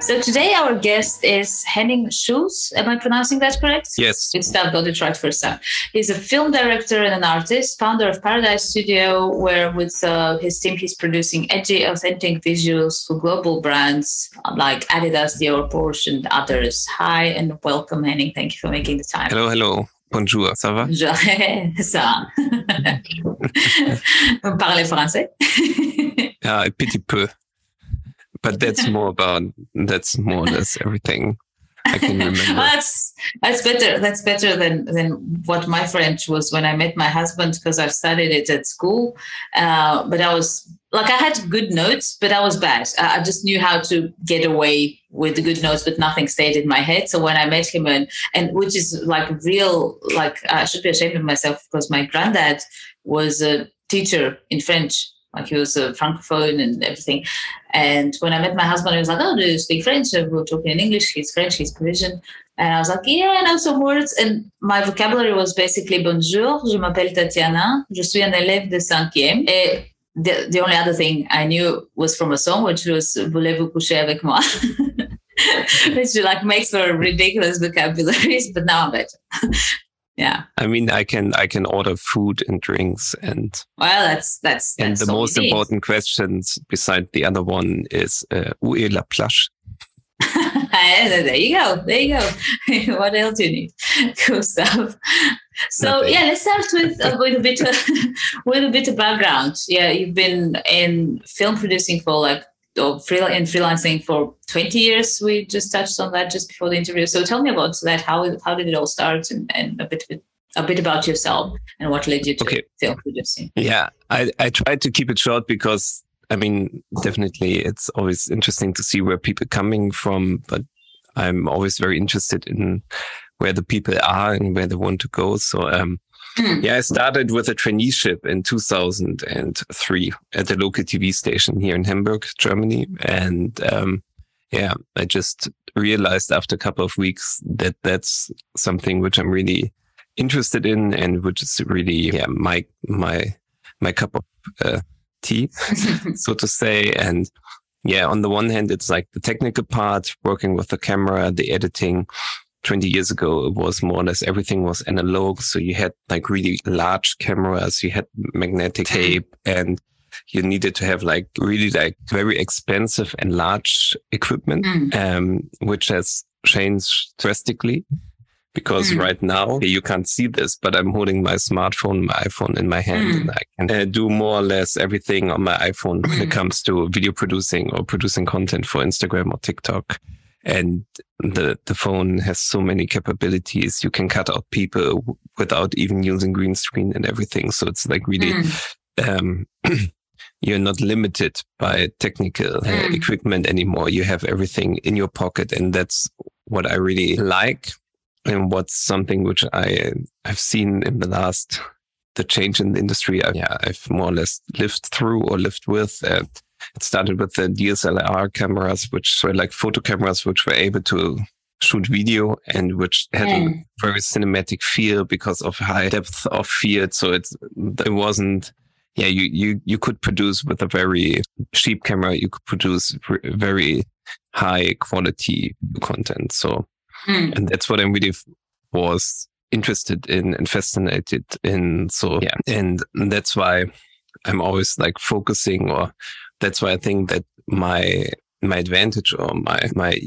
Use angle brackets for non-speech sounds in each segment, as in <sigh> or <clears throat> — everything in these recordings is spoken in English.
So today our guest is Henning Schulz. Am I pronouncing that correct? Yes. Good stuff. Got it right first time. He's a film director and an artist, founder of Paradise Studio, where with uh, his team he's producing edgy, authentic visuals for global brands like Adidas, Dior, Porsche, and others. Hi and welcome, Henning. Thank you for making the time. Hello, hello. Bonjour, ça va? <laughs> ça. Vous <laughs> parlez français? Ah, un petit peu but that's <laughs> more about that's more or less everything I can <laughs> remember. that's that's better. That's better than than what my French was when I met my husband because I've studied it at school. Uh, but I was like I had good notes, but I was bad. I, I just knew how to get away with the good notes, but nothing stayed in my head. So when I met him, and and which is like real, like I should be ashamed of myself because my granddad was a teacher in French like he was a francophone and everything. And when I met my husband, he was like, "Oh, do you speak French?" we were talking in English. He's French. He's Parisian. And I was like, "Yeah, I know some words." And my vocabulary was basically "Bonjour, je m'appelle Tatiana. Je suis un élève de cinquième." Et the, the only other thing I knew was from a song, which was "Voulez-vous coucher avec moi?" <laughs> which like makes for ridiculous vocabularies, but now I'm better <laughs> yeah. I mean i can i can order food and drinks and well that's that's, and the most important questions beside the other one is uh, où est la plage <laughs> there you go there you go. <laughs> What else do you need? Cool stuff. So Nothing. yeah let's start with uh, with a bit of, <laughs> with a bit of background. Yeah you've been in film producing for like of free in freelancing for 20 years. We just touched on that just before the interview. So tell me about that. How how did it all start, and, and a bit a bit about yourself and what led you to okay. film producing. Yeah, I I tried to keep it short because I mean definitely it's always interesting to see where people coming from, but I'm always very interested in where the people are and where they want to go. So um, Mm. Yeah, I started with a traineeship in 2003 at the local TV station here in Hamburg, Germany. And um, yeah, I just realized after a couple of weeks that that's something which I'm really interested in and which is really yeah my my my cup of uh, tea, <laughs> so to say. And yeah, on the one hand, it's like the technical part, working with the camera, the editing, 20 years ago, it was more or less everything was analog. So you had like really large cameras, you had magnetic tape and you needed to have like really like very expensive and large equipment, mm. um, which has changed drastically because mm. right now you can't see this, but I'm holding my smartphone, my iPhone in my hand mm. and I can uh, do more or less everything on my iPhone when it mm. comes to video producing or producing content for Instagram or TikTok and the the phone has so many capabilities. You can cut out people without even using green screen and everything. So it's like really mm. um, <clears throat> you're not limited by technical mm. equipment anymore. You have everything in your pocket. And that's what i really like and what's something which i i've seen in the last the change in the industry. I, yeah. I've more or less lived through or lived with uh, it started with the DSLR cameras, which were like photo cameras, which were able to shoot video and which had a very cinematic feel because of high depth of field. So it, it wasn't, yeah, you, you, you could produce with a very cheap camera, you could produce very high quality content. So, mm. and that's what I really was interested in and fascinated in. So, yeah, and that's why I'm always like focusing or that's why I think that my my advantage or my my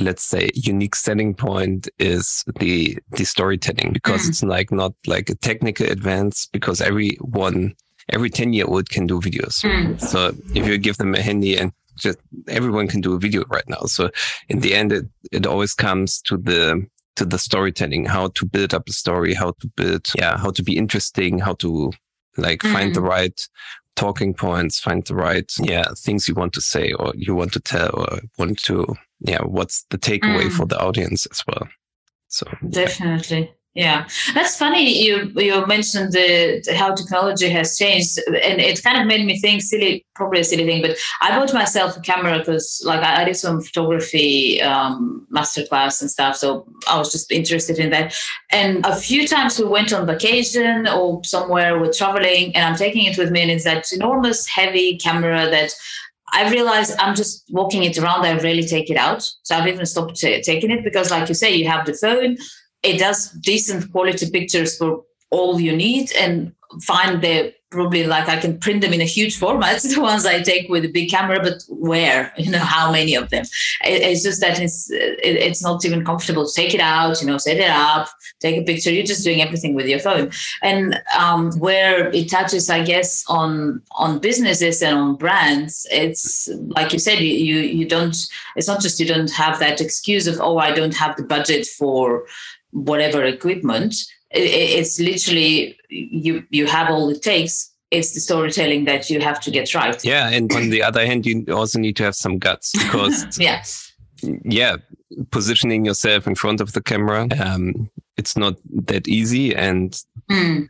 let's say unique selling point is the the storytelling because mm. it's like not like a technical advance because everyone every 10 year old can do videos mm. so if you give them a handy and just everyone can do a video right now so in the end it, it always comes to the to the storytelling how to build up a story how to build yeah how to be interesting how to like mm. find the mm. right talking points, find the right, yeah, things you want to say or you want to tell or want to, yeah, what's the takeaway mm. for the audience as well. So definitely. Yeah, that's funny. You you mentioned the, how technology has changed, and it kind of made me think silly, probably a silly thing. But I bought myself a camera because, like, I, I did some photography um, masterclass and stuff, so I was just interested in that. And a few times we went on vacation or somewhere, we're traveling, and I'm taking it with me, and it's that enormous, heavy camera that I realized I'm just walking it around. I rarely take it out. So I've even stopped t- taking it because, like you say, you have the phone, it does decent quality pictures for all you need and find the probably like I can print them in a huge format, <laughs> the ones I take with a big camera, but where, you know, how many of them? It, it's just that it's it, it's not even comfortable to take it out, you know, set it up, take a picture. You're just doing everything with your phone. And um, where it touches, I guess, on on businesses and on brands, it's like you said, you you don't. It's not just you don't have that excuse of oh, I don't have the budget for whatever equipment it's literally you you have all it takes it's the storytelling that you have to get right yeah and on the other hand you also need to have some guts because <laughs> yeah yeah positioning yourself in front of the camera um, it's not that easy and mm.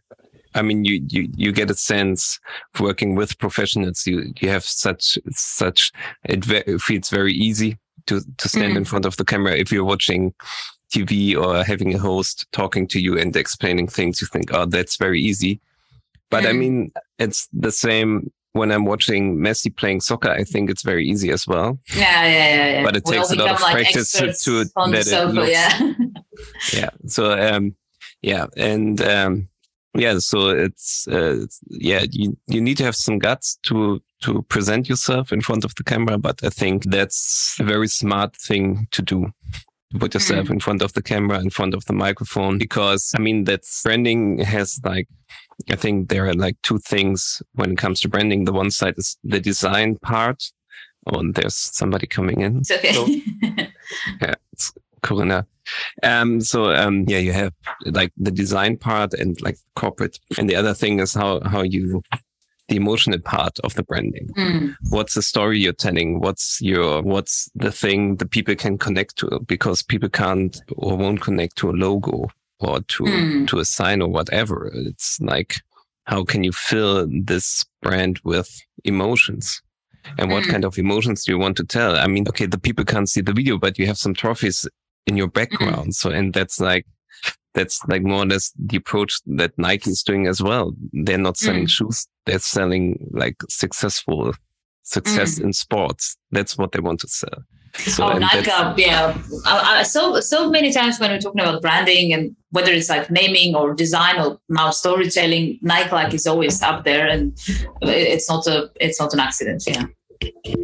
I mean, you, you, you get a sense of working with professionals. You, you have such, such, it, ve- feels very easy to, to stand mm. in front of the camera. If you're watching TV or having a host talking to you and explaining things, you think, oh, that's very easy. But mm. I mean, it's the same when I'm watching Messi playing soccer. I think it's very easy as well. Yeah, yeah, yeah. yeah. But it we takes a lot of like practice to, to let sofa, it looks, yeah. <laughs> yeah. So, um, yeah, and um, yeah, so it's, uh, it's yeah, you you need to have some guts to to present yourself in front of the camera. But I think that's a very smart thing to do put yourself mm. in front of the camera, in front of the microphone, because I mean, that's branding has like, I think there are like two things when it comes to branding. The one side is the design part. Oh, and there's somebody coming in. It's okay. So, <laughs> yeah, it's Corona. Um, so, um, yeah, you have like the design part and like corporate. And the other thing is how, how you the emotional part of the branding. Mm. What's the story you're telling? What's your, what's the thing that people can connect to? Because people can't or won't connect to a logo or to, mm. to a sign or whatever. It's like, how can you fill this brand with emotions? And what mm. kind of emotions do you want to tell? I mean, okay, the people can't see the video, but you have some trophies in your background. Mm. So, and that's like, that's like more or less the approach that Nike is doing as well. They're not selling mm. shoes. They're selling like successful success mm. in sports. That's what they want to sell. So, oh, Nike, yeah. So so many times when we're talking about branding and whether it's like naming or design or now storytelling, Nike like is always up there, and it's not a it's not an accident. Yeah.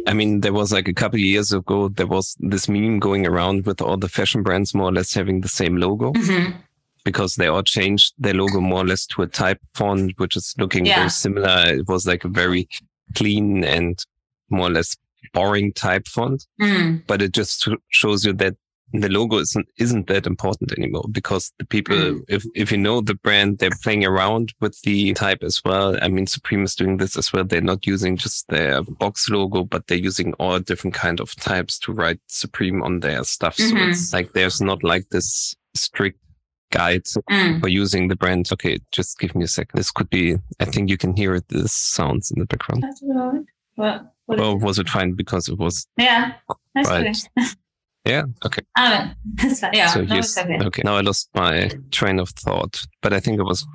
I mean, there was like a couple of years ago, there was this meme going around with all the fashion brands more or less having the same logo. Mm-hmm because they all changed their logo more or less to a type font, which is looking yeah. very similar. It was like a very clean and more or less boring type font, mm. but it just shows you that the logo isn't isn't that important anymore because the people, mm. if if you know the brand, they're playing around with the type as well. I mean, Supreme is doing this as well. They're not using just their box logo, but they're using all different kind of types to write Supreme on their stuff. Mm-hmm. So it's like there's not like this strict guides mm. for using the brand. Okay, just give me a second. This could be, I think you can hear it, this sounds in the background. What, oh, was it fine because it was? Yeah, that's right. <laughs> yeah, okay. Um, <laughs> yeah, so no, okay. okay, now I lost my train of thought, but I think it was.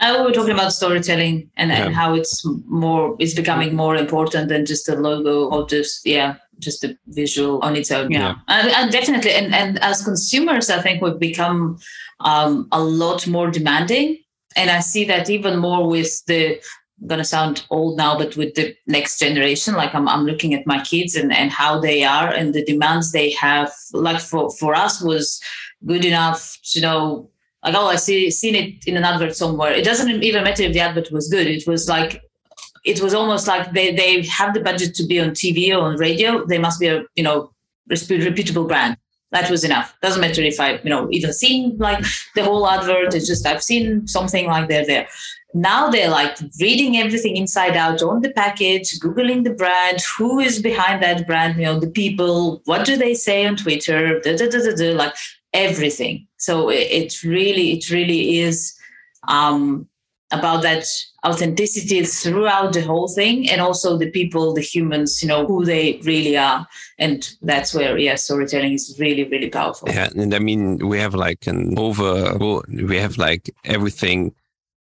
I we were talking about storytelling and, yeah. and how it's more, it's becoming more important than just a logo or just, yeah, just a visual on its own. Yeah, yeah. And, and, definitely. And, and as consumers, I think we've become um, a lot more demanding. And I see that even more with the I'm gonna sound old now, but with the next generation, like I'm, I'm looking at my kids and, and how they are and the demands they have. Like for, for us was good enough to know, like oh I see seen it in an advert somewhere. It doesn't even matter if the advert was good. It was like it was almost like they, they have the budget to be on TV or on radio. They must be a you know reputable brand that was enough. Doesn't matter if I, you know, even seen like the whole advert. It's just I've seen something like they're there. Now they're like reading everything inside out on the package, googling the brand, who is behind that brand, you know, the people, what do they say on Twitter, da, da, da, da, da. like everything. So it, it really, it really is um, about that authenticity throughout the whole thing and also the people the humans you know who they really are. And that's where yeah storytelling is really really powerful. Yeah and i mean we have like an over we have like everything.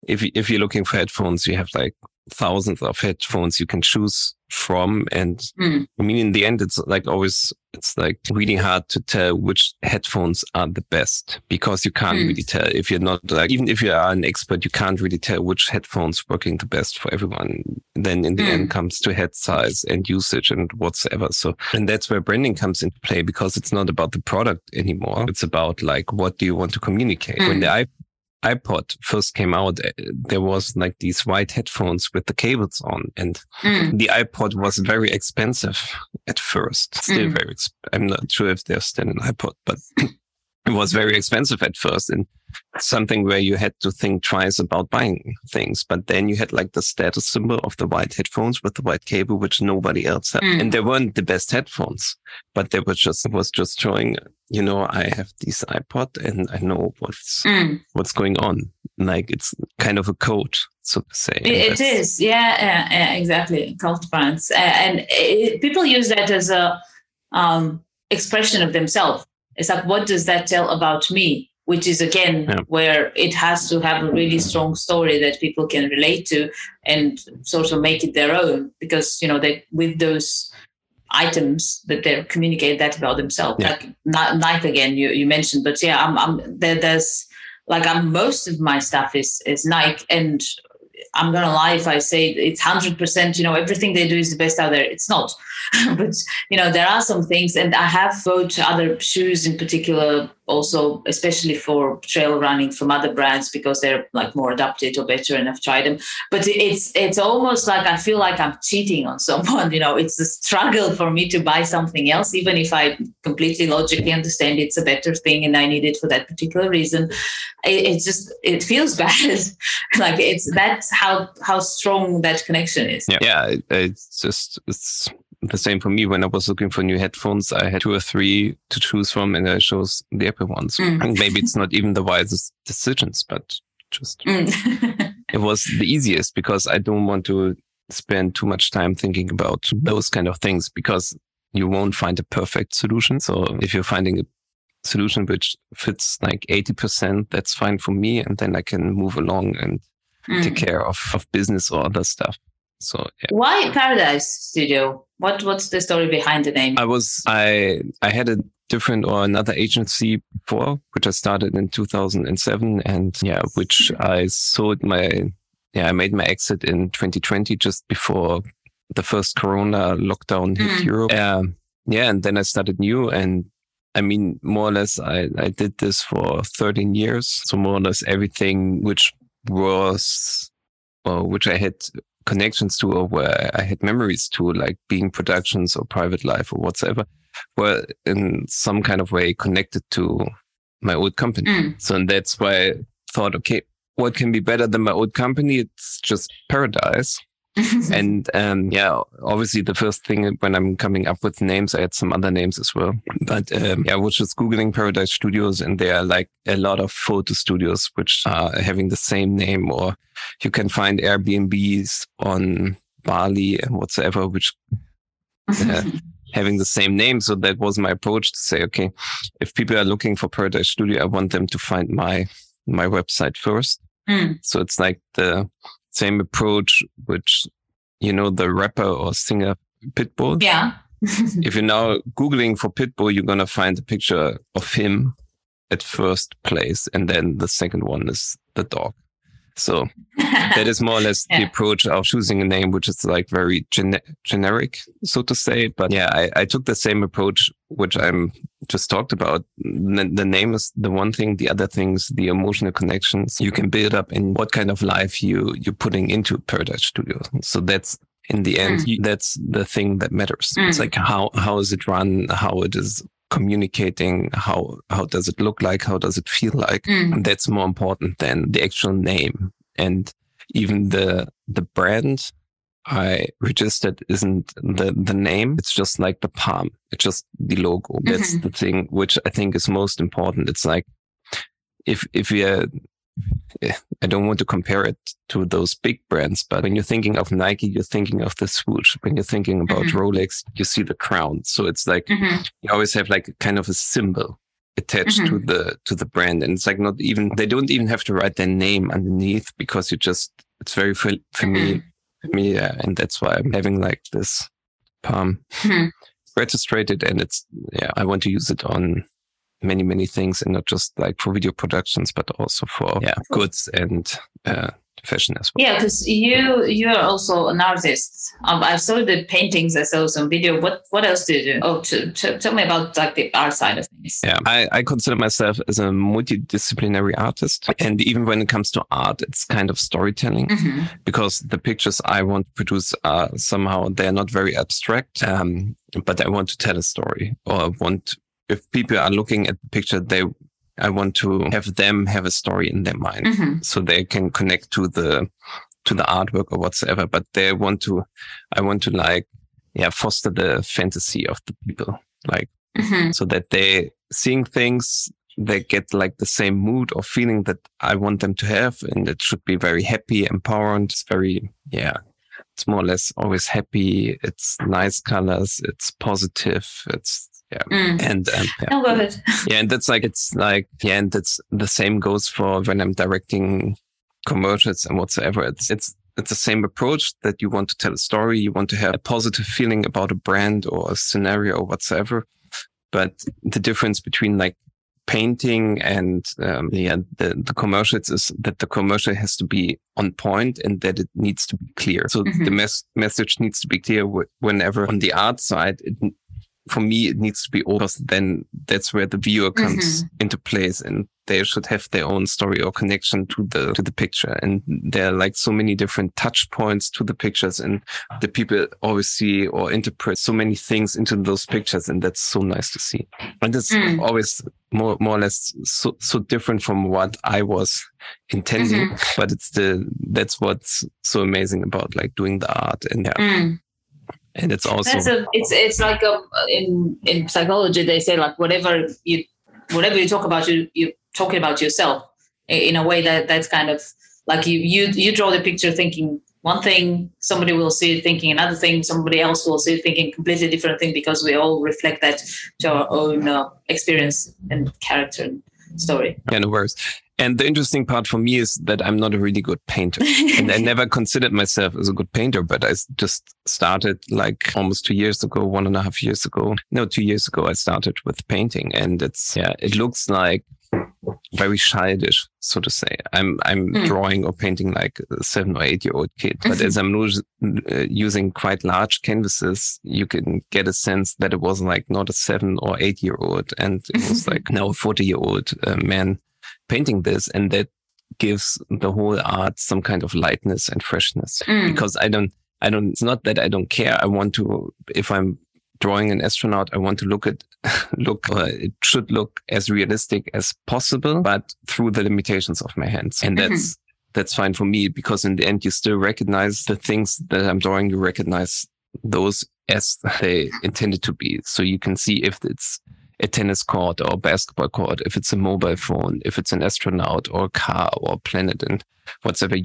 If if you're looking for headphones you have like thousands of headphones you can choose from. And mm. I mean, in the end, it's like always, it's like really hard to tell which headphones are the best because you can't mm. really tell if you're not like, even if you are an expert, you can't really tell which headphones working the best for everyone. Then in the mm. end comes to head size and usage and whatsoever. So, and that's where branding comes into play because it's not about the product anymore. It's about like, what do you want to communicate? When the mm iPod first came out, eh, there was like these white headphones with the cables on, and mm. the iPod was very expensive at first. Still mm. very. Exp- I'm not sure if there's still an iPod, but it was very expensive at first, and something where you had to think twice about buying things. But then you had like the status symbol of the white headphones with the white cable, which nobody else had. Mm. And they weren't the best headphones, but they were just, was just showing, you know, I have this iPod and I know what's, mm. what's going on. Like it's kind of a code, so to say. it, it is. Yeah, yeah, yeah, exactly. Cult brands. and it, people use that as a, um, expression of themselves. It's like, what does that tell about me? which is again yeah. where it has to have a really strong story that people can relate to and sort of make it their own because you know they with those items that they communicate that about themselves yeah. like Nike again you, you mentioned but yeah I'm, I'm there, there's like I'm most of my stuff is is Nike and I'm gonna lie if I say it's hundred percent. You know, everything they do is the best out there. It's not, <laughs> but you know, there are some things, and I have bought other shoes in particular, also especially for trail running from other brands because they're like more adapted or better, and I've tried them. But it's it's almost like I feel like I'm cheating on <laughs> someone. You know, it's a struggle for me to buy something else, even if I completely logically understand it's a better thing and I need it for that particular reason. It, just it feels <laughs> bad. like it's that's how how strong that connection is. Yeah, yeah. it's just it's the same for me. When I was looking for new headphones, I had two or three to choose from, and I chose the Apple ones. Mm. And maybe it's not even the wisest decisions, but just mm. <laughs> it was the easiest because I don't want to spend too much time thinking about those kind of things because you won't find a perfect solution. So if you're finding a solution which fits like 80%, that's fine for me. And then I can move along and mm. take care of, of business or other stuff. So yeah. why Paradise Studio? What what's the story behind the name? I was I I had a different or another agency before, which I started in 2007, and yeah, which I sold my yeah I made my exit in 2020 just before the first Corona lockdown hit mm. Europe. Um, yeah, and then I started new and I mean, more or less, I, I did this for 13 years. So more or less everything which was, or which I had connections to or where I had memories to, like being productions or private life or whatsoever, were in some kind of way connected to my old company. Mm. So and that's why I thought, okay, what can be better than my old company? It's just paradise. <laughs> and um, yeah, obviously the first thing when I'm coming up with names, I had some other names as well. But um, yeah, I was just googling Paradise Studios, and there are like a lot of photo studios which are having the same name, or you can find Airbnbs on Bali and whatsoever, which uh, <laughs> having the same name. So that was my approach to say, okay, if people are looking for Paradise Studio, I want them to find my my website first. Mm. So it's like the same approach, which, you know, the rapper or singer Pitbull. Yeah. <laughs> if you're now Googling for Pitbull, you're going to find a picture of him at first place. And then the second one is the dog. So that is more or less <laughs> yeah. the approach of choosing a name, which is like very gen- generic, so to say. But yeah, I, I, took the same approach, which I'm just talked about. The, the, name is the one thing. The other things, the emotional connections you can build up and what kind of life you, you're putting into Paradise Studio. So that's in the end, mm. that's the thing that matters. Mm. It's like how, how is it run? How it is communicating how how does it look like how does it feel like mm. and that's more important than the actual name and even the the brand I registered isn't the, the name. It's just like the palm. It's just the logo. That's mm-hmm. the thing, which I think is most important. It's like, if, if you're, I don't want to compare it to those big brands, but when you're thinking of Nike, you're thinking of the swoosh. When you're thinking about mm-hmm. Rolex, you see the crown. So it's like, mm-hmm. you always have like kind of a symbol attached to mm-hmm. the, to the brand. And it's like not even, they don't even have to write their name underneath because you just, it's very for, for me mm-hmm me, yeah, and that's why I'm having like this palm hmm. registered, and it's yeah, I want to use it on many many things, and not just like for video productions, but also for yeah goods and uh, fashion as well. Yeah, because you you are also an artist. Um, I saw the paintings. I saw some video. What what else did you? Do? oh, to, to, tell me about like the art side of things. Yeah, I, I consider myself as a multidisciplinary artist, and even when it comes to art, it's kind of storytelling mm-hmm. because the pictures I want to produce are somehow they're not very abstract, um, but I want to tell a story or want if people are looking at the picture, they I want to have them have a story in their mind mm-hmm. so they can connect to the to the artwork or whatsoever. But they want to, I want to like, yeah, foster the fantasy of the people, like mm-hmm. so that they seeing things they get like the same mood or feeling that I want them to have, and it should be very happy, empowering. It's very yeah. It's more or less always happy. It's nice colors. It's positive. It's yeah mm. and um, yeah. i love it yeah and that's like it's like yeah and that's the same goes for when i'm directing commercials and whatsoever it's it's it's the same approach that you want to tell a story you want to have a positive feeling about a brand or a scenario or whatsoever but the difference between like painting and um, yeah the, the commercials is that the commercial has to be on point and that it needs to be clear so mm-hmm. the mes- message needs to be clear whenever on the art side it for me, it needs to be because then that's where the viewer comes mm-hmm. into place and they should have their own story or connection to the, to the picture. And there are like so many different touch points to the pictures and the people always see or interpret so many things into those pictures. And that's so nice to see. And it's mm. always more, more or less so, so different from what I was intending, mm-hmm. but it's the, that's what's so amazing about like doing the art and yeah. Mm and it's also a, it's it's like a, in in psychology they say like whatever you whatever you talk about you you're talking about yourself in a way that that's kind of like you you you draw the picture thinking one thing somebody will see it thinking another thing somebody else will see it thinking completely different thing because we all reflect that to our own uh, experience and character and story. And worries and the interesting part for me is that I'm not a really good painter. and I <laughs> never considered myself as a good painter, but I just started like almost two years ago, one and a half years ago. No, two years ago, I started with painting and it's, yeah, it looks like very childish, so to say. I'm, I'm mm. drawing or painting like a seven or eight year old kid, but as I'm uh, using quite large canvases, you can get a sense that it was like not a seven or eight year old and it was <laughs> like now a 40 year old uh, man painting this and that gives the whole art some kind of lightness and freshness mm. because I don't, I don't, it's not that I don't care. I want to, if I'm drawing an astronaut, I want to look at, <laughs> look, uh, it should look as realistic as possible, but through the limitations of my hands. And mm-hmm. that's, that's fine for me because in the end, you still recognize the things that I'm drawing. You recognize those as they intended to be. So you can see if it's a tennis court or a basketball court, if it's a mobile phone, if it's an astronaut or a car or a planet and whatever,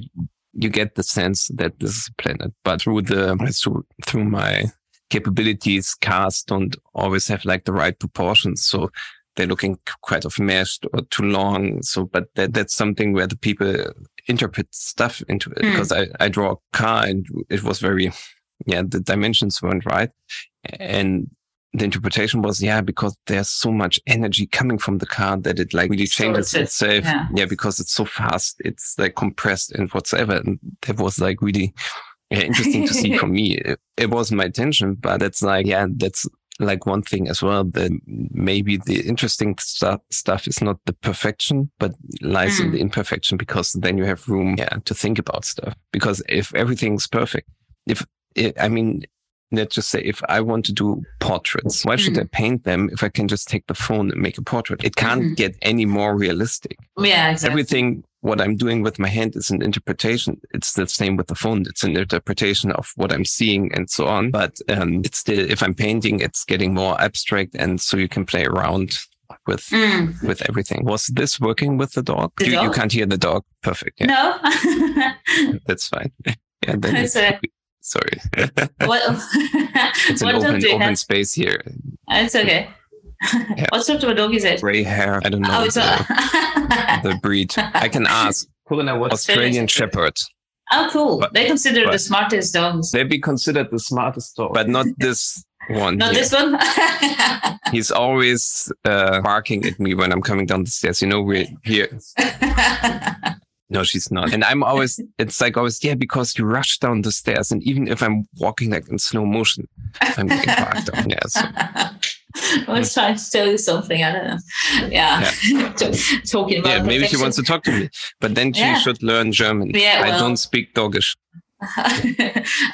you get the sense that this is a planet. But through the through, through my capabilities, cars don't always have like the right proportions. So they're looking quite of meshed or too long. So, but that, that's something where the people interpret stuff into it mm. because I, I draw a car and it was very, yeah, the dimensions weren't right. And the interpretation was, yeah, because there's so much energy coming from the car that it like really changes so itself. Yeah. yeah. because it's so fast, it's like compressed and whatsoever. And that was like really yeah, interesting to see <laughs> for me. It, it wasn't my intention, but it's like, yeah, that's like one thing as well that maybe the interesting stuff stuff is not the perfection but lies mm. in the imperfection because then you have room yeah to think about stuff because if everything's perfect if it, i mean let's just say if I want to do portraits, why should mm-hmm. I paint them if I can just take the phone and make a portrait? It can't mm-hmm. get any more realistic. Yeah, exactly. Everything what I'm doing with my hand is an interpretation. It's the same with the phone. It's an interpretation of what I'm seeing and so on. But um, it's still, if I'm painting, it's getting more abstract. And so you can play around with mm. with everything. Was this working with the dog? The you, dog? you, can't hear the dog. Perfect. Yeah. No. <laughs> That's fine. <laughs> Yeah, then sorry. sorry. what, <laughs> <laughs> it's an what open, open have? space here. It's okay. Yeah. What sort of a dog is it? Gray hair. I don't know Oh, it's the, a... <laughs> the breed. I can ask. Australian Shepherd. Oh, cool. But- they consider the smartest dogs. They be considered the smartest dog, but not this one. Not here. this one. He's always uh, barking at me when I'm coming down the stairs. You know, we're here. No, she's not. And I'm always, <laughs> it's like always, yeah, because you rush down the stairs. And even if I'm walking like in slow motion, I'm getting barked on. Yeah. So, I was trying to tell you something. I don't know. Yeah. <laughs> Talking about yeah, maybe she wants to talk to me, but then she Yeah. should learn German. Yeah, I don't speak Doggish. <laughs>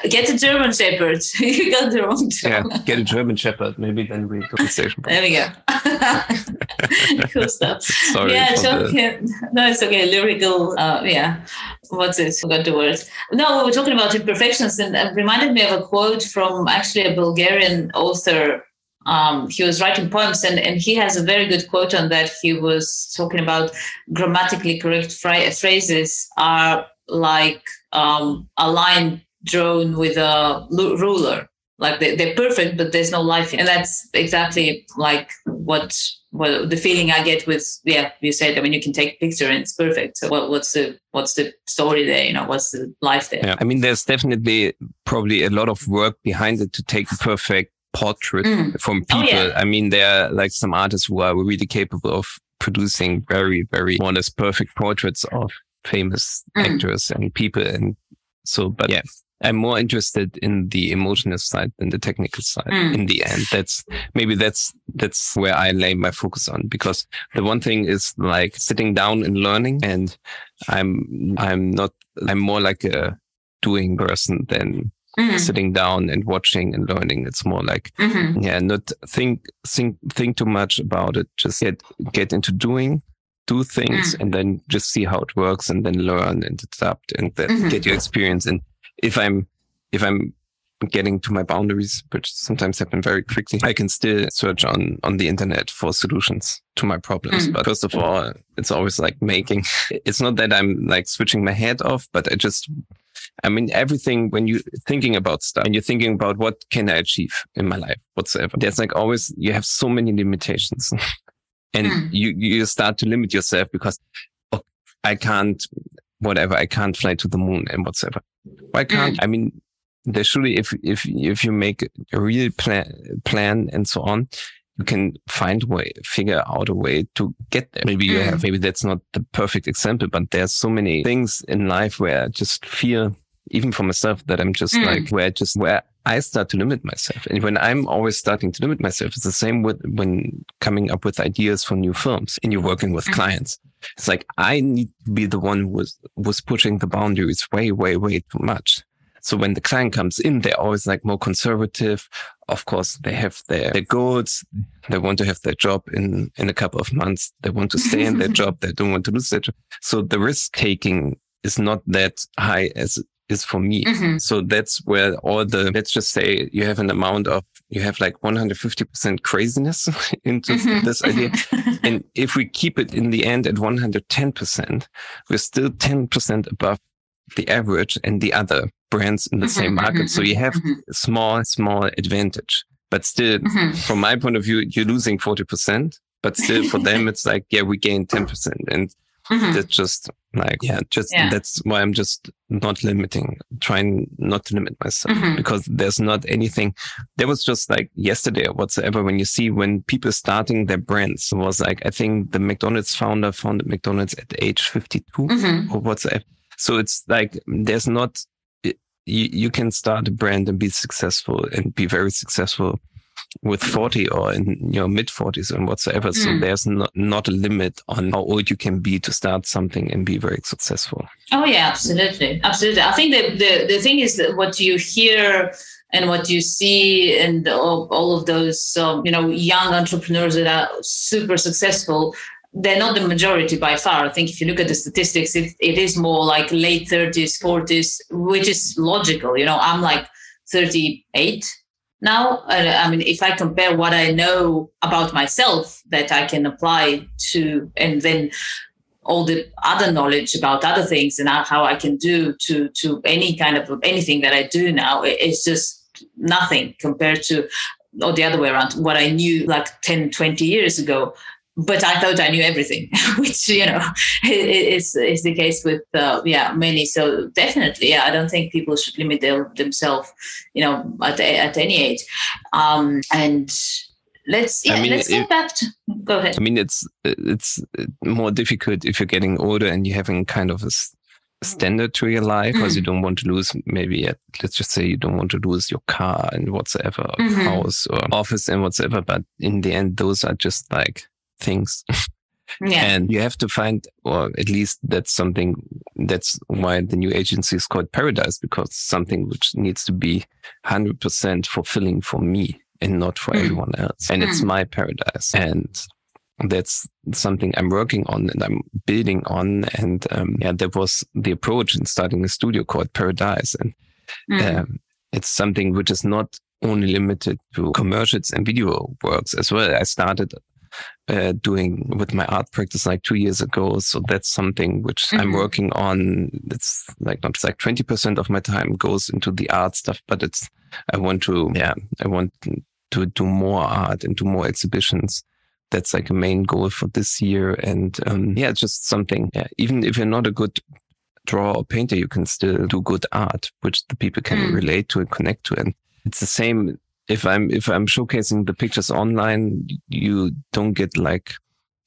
Get a German Shepherd. <laughs> you got the wrong Yeah, get a German Shepherd. Maybe then we go to station. There we go. <laughs> cool stuff. Sorry. yeah, for the- No, it's okay. Lyrical. Uh, yeah. What's it? Forgot the word. No, we were talking about imperfections, and it reminded me of a quote from actually a Bulgarian author. Um, he was writing poems, and, and he has a very good quote on that. He was talking about grammatically correct phra- phrases are like um, a line drawn with a ruler. Like they, they're perfect, but there's no life in. And that's exactly like what what the feeling I get with yeah. You said I mean you can take a picture and it's perfect. So what, what's the what's the story there? You know what's the life there? Yeah. I mean, there's definitely probably a lot of work behind it to take a perfect portrait Mm. from Oh, people. yeah. I mean, there are like some artists who are really capable of producing very, very more or less perfect portraits of famous Mm. actors and people. And so, but yeah, I'm more interested in the emotional side than the technical side Mm. in the end. That's maybe that's, that's where I lay my focus on because the one thing is like sitting down and learning and I'm, I'm not, I'm more like a doing person than Mhm. sitting down and watching and learning. It's more like, Mhm. yeah, not think, think, think too much about it. Just get, get into doing, do things Mm. and then just see how it works and then learn and adapt and then Mhm. get your experience. And if I'm, if I'm getting to my boundaries, which sometimes happen very quickly, I can still search on, on the internet for solutions to my problems. Mm. But first of all, it's always like making, <laughs> it's not that I'm like switching my head off, but I just, I mean, everything when you're thinking about stuff and you're thinking about what can I achieve in my life whatsoever, there's like always, you have so many limitations <laughs> and Mm. you, you start to limit yourself because oh, I can't, whatever, I can't fly to the moon and whatsoever. Why can't, I mean, there surely, if, if, if you make a real plan, plan and so on, you can find a way, figure out a way to get there. Maybe you Mm. have, maybe that's not the perfect example, but there's so many things in life where I just feel, even for myself, that I'm just Mm. like, where I just, where I start to limit myself. And when I'm always starting to limit myself, it's the same with when coming up with ideas for new films and you're working with Mhm. clients. It's like, I need to be the one who was, was pushing the boundaries way, way, way too much. So when the client comes in, they're always like more conservative. Of course, they have their, their goals. They want to have their job in, in a couple of months. They want to stay in their <laughs> job. They don't want to lose their job. So the risk taking is not that high as is for me. Mhm. So that's where all the, let's just say you have an amount of, you have like 150% craziness <laughs> into Mhm. this idea. <laughs> And if we keep it in the end at 110%, we're still 10% above the average and the other brands in the same Mhm, market. So you have mhm, a small, small advantage, but still mhm. from my point of view, you're losing 40%, but still for them, <laughs> it's like, yeah, we gain 10%. And Mhm. that's just like, yeah, just Yeah. that's why I'm just not limiting, trying not to limit myself Mhm. because there's not anything. There was just like yesterday or whatsoever when you see when people starting their brands was like, I think the McDonald's founder founded McDonald's at age 52 Mhm. or whatsoever. So it's like, there's not, it- you, you can start a brand and be successful and be very successful with 40 or in your mid 40s and whatsoever. So Mm. there's not, not a limit on how old you can be to start something and be very successful. Oh yeah, absolutely, absolutely. I think the the, the thing is that what you hear and what you see and all, all of those um, you know young entrepreneurs that are super successful. they're not the majority by far. I think if you look at the statistics, it, it is more like late 30s, 40s, which is logical. You know, I'm like 38 now. I mean, if I compare what I know about myself that I can apply to, and then all the other knowledge about other things and how I can do to to any kind of anything that I do now, it's just nothing compared to or the other way around what i knew like 10 20 years ago but i thought i knew everything <laughs> which you know is is the case with uh, yeah many so definitely yeah i don't think people should limit their, themselves you know at, at any age um and let's yeah I mean, let's get back to go ahead i mean it's it's more difficult if you're getting older and you're having kind of a standard to your life because mm. you don't want to lose maybe let's just say you don't want to lose your car and whatsoever mm-hmm. house or office and whatsoever but in the end those are just like things <laughs> yeah. and you have to find or at least that's something that's why the new agency is called paradise because something which needs to be 100% fulfilling for me and not for mm. everyone else and mm. it's my paradise and that's something I'm working on and I'm building on. And um, yeah, that was the approach in starting a studio called Paradise. And mm. um, it's something which is not only limited to commercials and video works as well. I started uh, doing with my art practice like two years ago. So that's something which mm-hmm. I'm working on. It's like not like 20% of my time goes into the art stuff, but it's, I want to, yeah, I want to do more art and do more exhibitions that's like a main goal for this year. And um, yeah, just something. Yeah, even if you're not a good drawer or painter, you can still do good art, which the people can mm. relate to and connect to. And it's the same if I'm if I'm showcasing the pictures online, you don't get like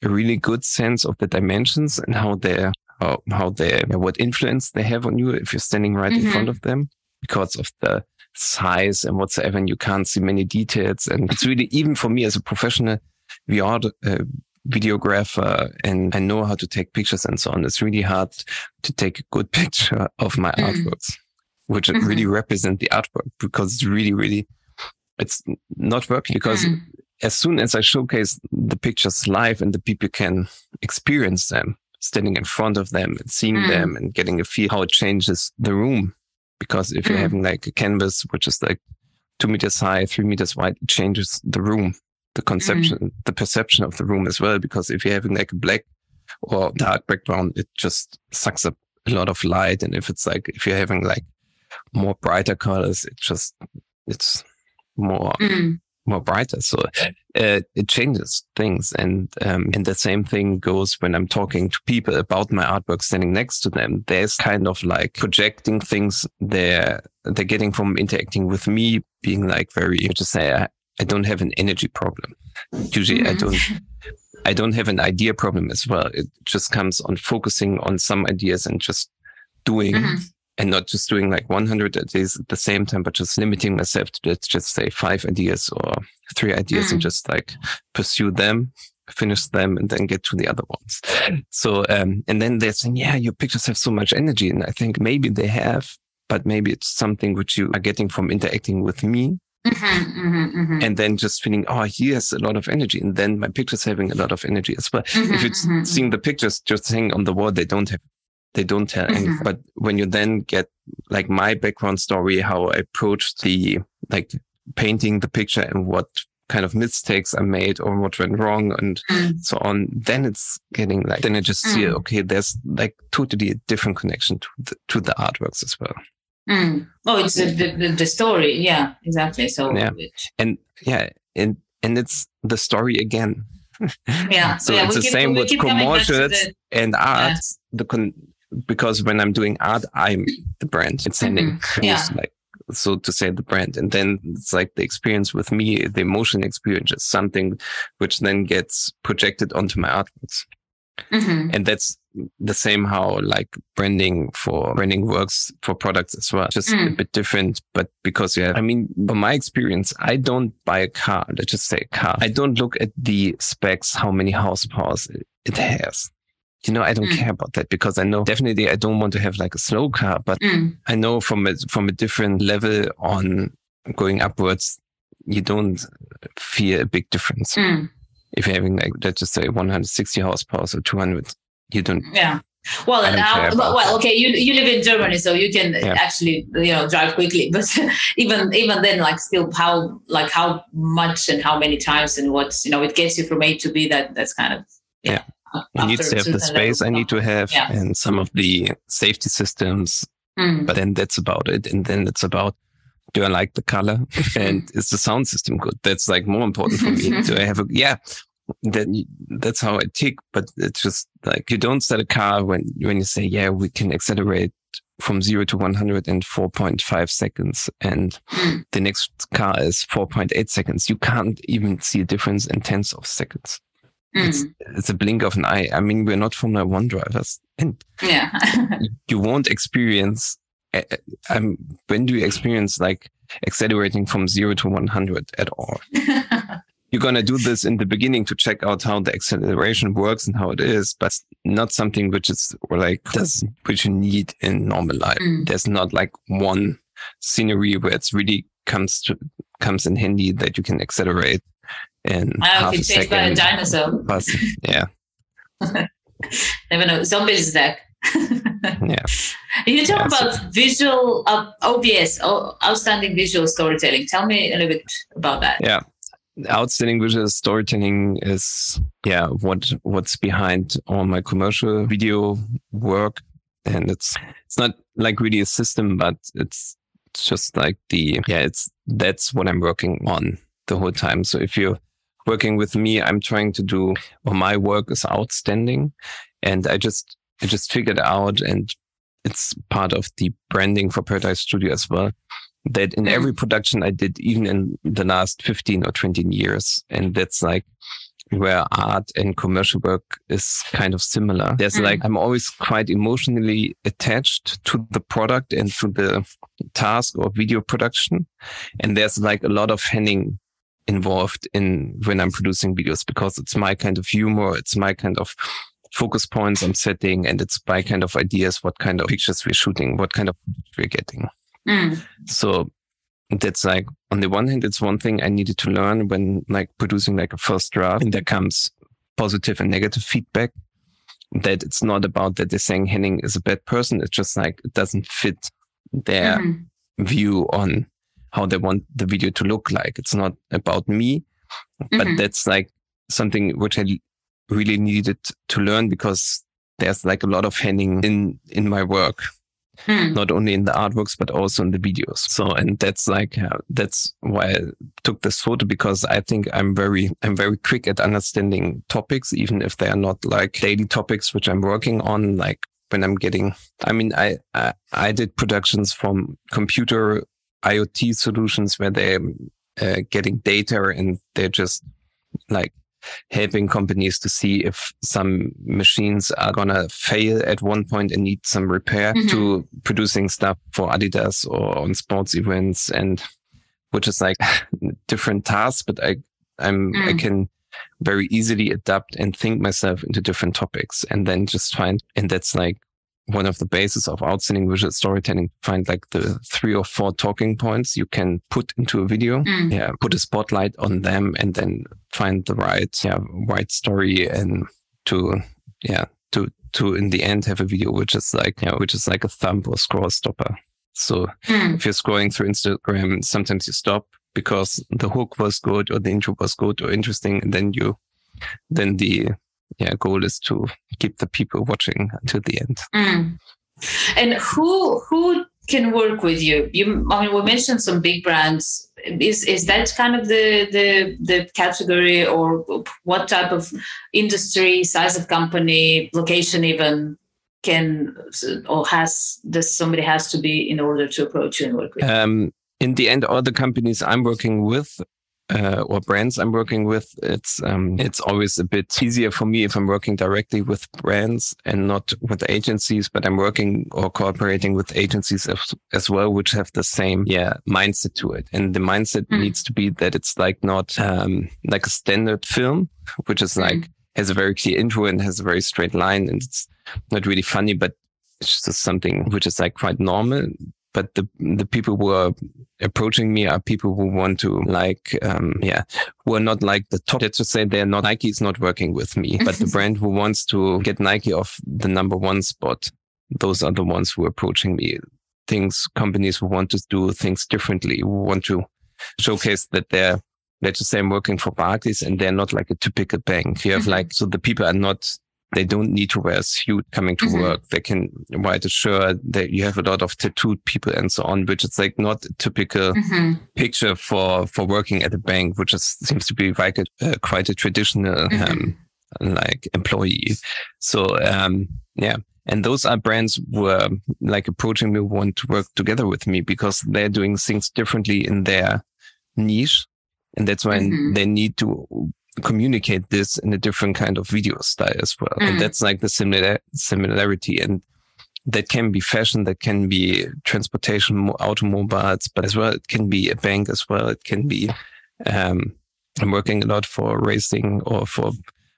a really good sense of the dimensions and how they're how, how they what influence they have on you if you're standing right mm-hmm. in front of them because of the size and whatsoever and you can't see many details and it's really even for me as a professional VR uh, videographer and I know how to take pictures and so on. It's really hard to take a good <laughs> picture of my mm. artworks, which mm-hmm. really represent the artwork because it's really, really, it's not working because mm. as soon as I showcase the pictures live and the people can experience them, standing in front of them and seeing mm. them and getting a feel how it changes the room. Because if you're mm. having like a canvas, which is like two meters high, three meters wide, it changes the room the conception, mm. the perception of the room as well. Because if you're having like a black or dark background, it just sucks up a lot of light. And if it's like, if you're having like more brighter colors, it just, it's more, mm. more brighter. So uh, it changes things. And, um, and the same thing goes when I'm talking to people about my artwork standing next to them. There's kind of like projecting things they're, they're getting from interacting with me being like very, you just say, I I don't have an energy problem. Usually mm-hmm. I don't I don't have an idea problem as well. It just comes on focusing on some ideas and just doing mm-hmm. And not just doing like 100 ideas at the same time, but just limiting myself to let's just say five ideas or three ideas mm-hmm. and just like pursue them, finish them and then get to the other ones. So, um, and then they're saying, yeah, your pictures have so much energy. And I think maybe they have, but maybe it's something which you are getting from interacting with me Mm-hmm, mm-hmm, mm-hmm. And then just feeling, oh, he has a lot of energy. And then my pictures having a lot of energy as well. Mm-hmm, if it's mm-hmm, seeing the pictures just hanging on the wall, they don't have, they don't tell anything. Mm-hmm. But when you then get like my background story, how I approached the, like painting the picture and what kind of mistakes I made or what went wrong and mm. so on, then it's getting like, then I just mm. see, okay, there's like totally a different connection to the, to the artworks as well. Mm. Oh, it's the, the, the story. Yeah, exactly. So yeah, and yeah, and and it's the story again. Yeah. <laughs> so yeah, it's the keep, same with commercials and art. Yeah. The con because when I'm doing art, I'm the brand. It's sending mm-hmm. yeah. like so to say the brand and then it's like the experience with me the emotion experience is something which then gets projected onto my artworks mm-hmm. and that's the same how like branding for branding works for products as well. Just mm. a bit different, but because yeah, I mean, from my experience, I don't buy a car. Let's just say a car. I don't look at the specs, how many horsepower it has. You know, I don't mm. care about that because I know definitely I don't want to have like a slow car, but mm. I know from a, from a different level on going upwards, you don't feel a big difference. Mm if you're having like let's just say 160 horsepower or 200, you don't. Yeah. Well, uh, well, okay. You you live in Germany, so you can yeah. actually you know drive quickly. <laughs> But even even then, like still, how like how much and how many times and what you know it gets you from A to B. That that's kind of yeah. yeah. I need to have the space I need to have yeah. and some of the safety systems. Mm. But then that's about it. And then it's about do I like the color <laughs> and is the sound system good? That's like more important for me. <laughs> do I have a yeah? Then that's how I tick. But it's just like you don't set a car when when you say yeah we can accelerate from zero to 100 in 4.5 seconds and mm. the next car is 4.8 seconds. You can't even see a difference in tenths of seconds. Mm. It's, it's, a blink of an eye. I mean, we're not Formula One drivers <laughs> and yeah. <laughs> you won't experience um, when do you experience like accelerating from zero to 100 at all? <laughs> You're going to do this in the beginning to check out how the acceleration works and how it is, but not something which is like does, which you need in normal life. Mm. There's not like one scenery where it's really comes to, comes in handy that you can accelerate in I half a second. by a dinosaur. But, yeah. <laughs> Never know. Zombies Zach. <laughs> yeah. You talk yeah, about so. visual uh, OVS, outstanding visual storytelling. Tell me a little bit about that. Yeah. Outstanding visual storytelling is yeah what what's behind all my commercial video work, and it's it's not like really a system, but it's it's just like the yeah it's that's what I'm working on the whole time. So if you're working with me, I'm trying to do well, my work is outstanding, and I just I just figured out, and it's part of the branding for Paradise Studio as well, that in every mm-hmm. production I did, even in the last 15 or 20 years, and that's like where art and commercial work is kind of similar. There's mm. like, I'm always quite emotionally attached to the product and to the task or video production. And there's like a lot of Henning involved in when I'm producing videos because it's my kind of humor. It's my kind of focus points I'm setting, and it's my kind of ideas what kind of pictures we're shooting, what kind of we're getting. Mm. So that's like on the one hand, it's one thing I needed to learn when like producing like a first draft, and there comes positive and negative feedback. That it's not about that they're saying Henning is a bad person. It's just like it doesn't fit their mm. view on how they want the video to look like. It's not about me, but mm-hmm. that's like something which I really needed to learn because there's like a lot of Henning in in my work hmm. not only in the artworks but also in the videos so and that's like uh, that's why i took this photo because i think i'm very i'm very quick at understanding topics even if they are not like daily topics which i'm working on like when i'm getting i mean i i, I did productions from computer iot solutions where they're uh, getting data and they're just like helping companies to see if some machines are going to fail at one point and need some repair mm-hmm. to producing stuff for Adidas or on sports events and which is like <laughs> different tasks, but I, I'm, mm. I can very easily adapt and think myself into different topics and then just find, and that's like one of the bases of outstanding visual storytelling find like the three or four talking points you can put into a video mm. yeah put a spotlight on them and then find the right yeah right story and to yeah to to in the end have a video which is like yeah which is like a thumb or scroll stopper so mm. if you're scrolling through instagram sometimes you stop because the hook was good or the intro was good or interesting and then you then the yeah goal is to keep the people watching until the end. Mm. and who who can work with you? You i mean we mentioned some big brands. Is is that kind of the the the category or what type of industry size of company location even can or has this somebody has to be in order to approach you and work with um in the end all the companies i'm working with uh, or brands I'm working with, it's um, it's always a bit easier for me if I'm working directly with brands and not with agencies, but I'm working or cooperating with agencies as, as well, which have the same yeah mindset to it. And the mindset mm. needs to be that it's like not um, like a standard film, which is like mm. has a very clear intro and has a very straight line, and it's not really funny, but it's just something which is like quite normal but the the people who are approaching me are people who want to like um yeah who are not like the top. Let's just say they're not nike is not working with me but the <laughs> brand who wants to get nike off the number one spot those are the ones who are approaching me. Things companies who want to do things differently who want to showcase that they're let's just say i'm working for barclays and they're not like a typical bank. You have mm-hmm. like so the people are not they don't need to wear a suit coming to mm-hmm. work. They can wear a shirt. That you have a lot of tattooed people and so on, which is like not a typical mm-hmm. picture for, for working at a bank, which is, seems to be like a, uh, quite a traditional, mm-hmm. um, like employee. So, um, yeah. And those are brands who are like approaching me, want to work together with me because they're doing things differently in their niche. And that's when mm-hmm. they need to communicate this in a different kind of video style as well. Mm. And that's like the similar similarity. And that can be fashion, that can be transportation, automobiles, but as well, it can be a bank as well. It can be, um, I'm working a lot for racing or for,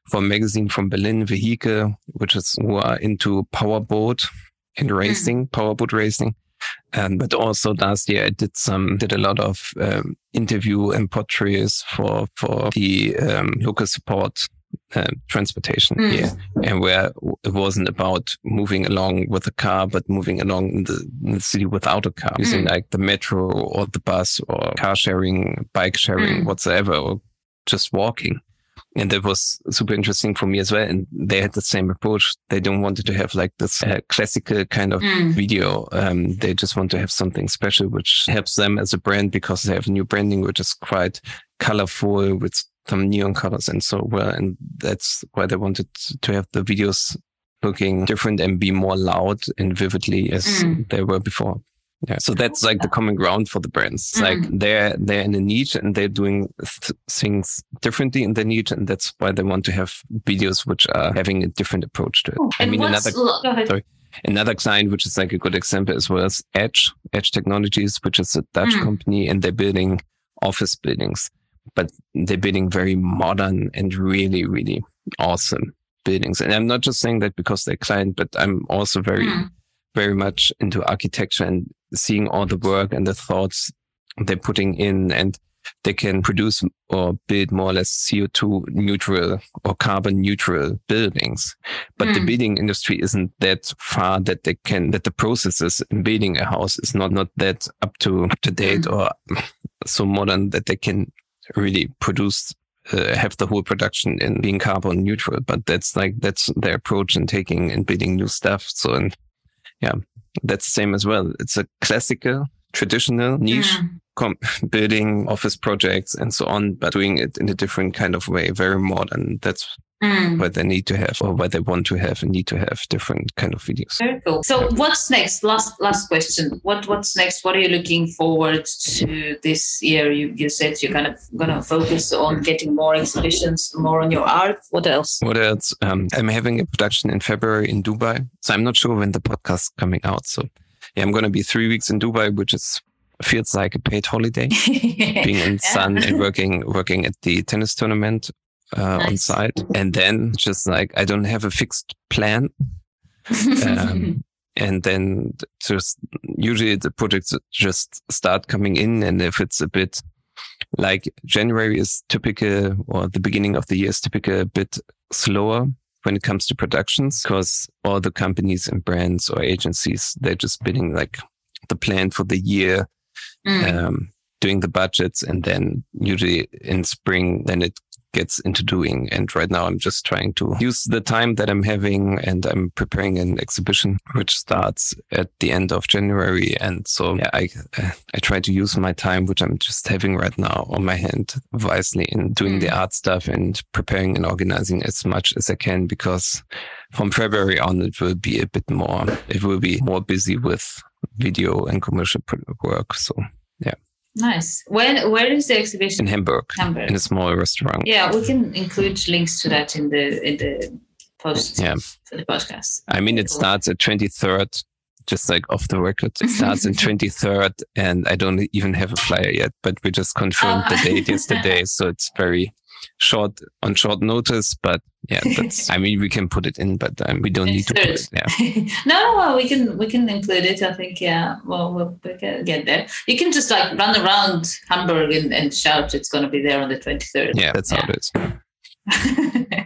for a magazine from Berlin, Vehicle, which is who are into powerboat and mm. racing, mm. powerboat racing. Um, but also last year I did some, did a lot of um, interview and portraits for, for the um, local support uh, transportation mm. here and where it wasn't about moving along with a car, but moving along in the, in the city without a car, mm. using like the metro or the bus or car sharing, bike sharing, mm. whatsoever, or just walking and that was super interesting for me as well. And they had the same approach. They don't wanted to have like this uh, classical kind of mm. video. Um, they just want to have something special, which helps them as a brand because they have a new branding, which is quite colorful with some neon colors and so well. And that's why they wanted to have the videos looking different and be more loud and vividly as mm. they were before. Yeah. So that's like the common ground for the brands. Mm-hmm. Like they're they're in a niche and they're doing th- things differently in the niche, and that's why they want to have videos which are having a different approach to it. Oh, I mean, another sorry, another client which is like a good example as well as Edge Edge Technologies, which is a Dutch mm. company, and they're building office buildings, but they're building very modern and really really awesome buildings. And I'm not just saying that because they're client, but I'm also very mm very much into architecture and seeing all the work and the thoughts they're putting in and they can produce or build more or less CO2 neutral or carbon neutral buildings. But mm. the hmm. building industry isn't that far that they can, that the processes in building a house is not, not that up to, up to date mm. or so modern that they can really produce uh, have the whole production in being carbon neutral, but that's like, that's their approach in taking and building new stuff. So, and yeah, that's the same as well. It's a classical, traditional niche. Mm. Com- <laughs> building office projects and so on, but doing it in a different kind of way, very modern. That's Mm. What they need to have or what they want to have and need to have different kind of videos. Very cool. So yeah. what's next? Last last question. What what's next? What are you looking forward to this year? You you said you're kind of gonna focus on getting more exhibitions, more on your art. What else? What else? Um, I'm having a production in February in Dubai. So I'm not sure when the podcast is coming out. So yeah, I'm gonna be three weeks in Dubai, which is feels like a paid holiday <laughs> being in sun and working working at the tennis tournament uh, nice. on site. And then just like, I don't have a fixed plan. um, <laughs> and then just usually the projects just start coming in. And if it's a bit like January is typical or the beginning of the year is typical a bit slower when it comes to productions because all the companies and brands or agencies, they're just bidding like the plan for the year. Mm. Um, doing the budgets and then usually in spring then it gets into doing. And right now I'm just trying to use the time that I'm having and I'm preparing an exhibition which starts at the end of January. And so yeah, I, I try to use my time, which I'm just having right now on my hand wisely in doing the hmm. art stuff and preparing and organizing as much as I can because from February on, it will be a bit more, it will be more busy with video and commercial work. So. Nice. When where is the exhibition? In Hamburg. Hamburg. In a small restaurant. Yeah, we can include links to that in the in the post yeah. for the podcast. I mean, it cool. starts at twenty third, just like off the record. It <laughs> starts in twenty third, and I don't even have a flyer yet, but we just confirmed oh. the date yesterday, <laughs> so it's very short on short notice, but yeah, that's, <laughs> I mean, we can put it in, but um, we don't need to put it. Yeah. <laughs> no, well, we can we can include it. I think yeah. Well, we'll get there. You can just like run around Hamburg and, and shout. It's going to be there on the twenty third. Yeah, that's yeah. how it is. yeah.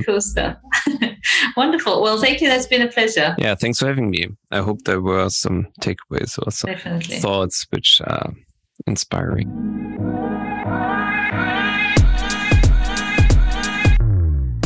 <laughs> Cool stuff. Wonderful. Well, thank you. That's been a pleasure. Yeah, thanks for having me. I hope there were some takeaways or some Definitely. thoughts which are inspiring.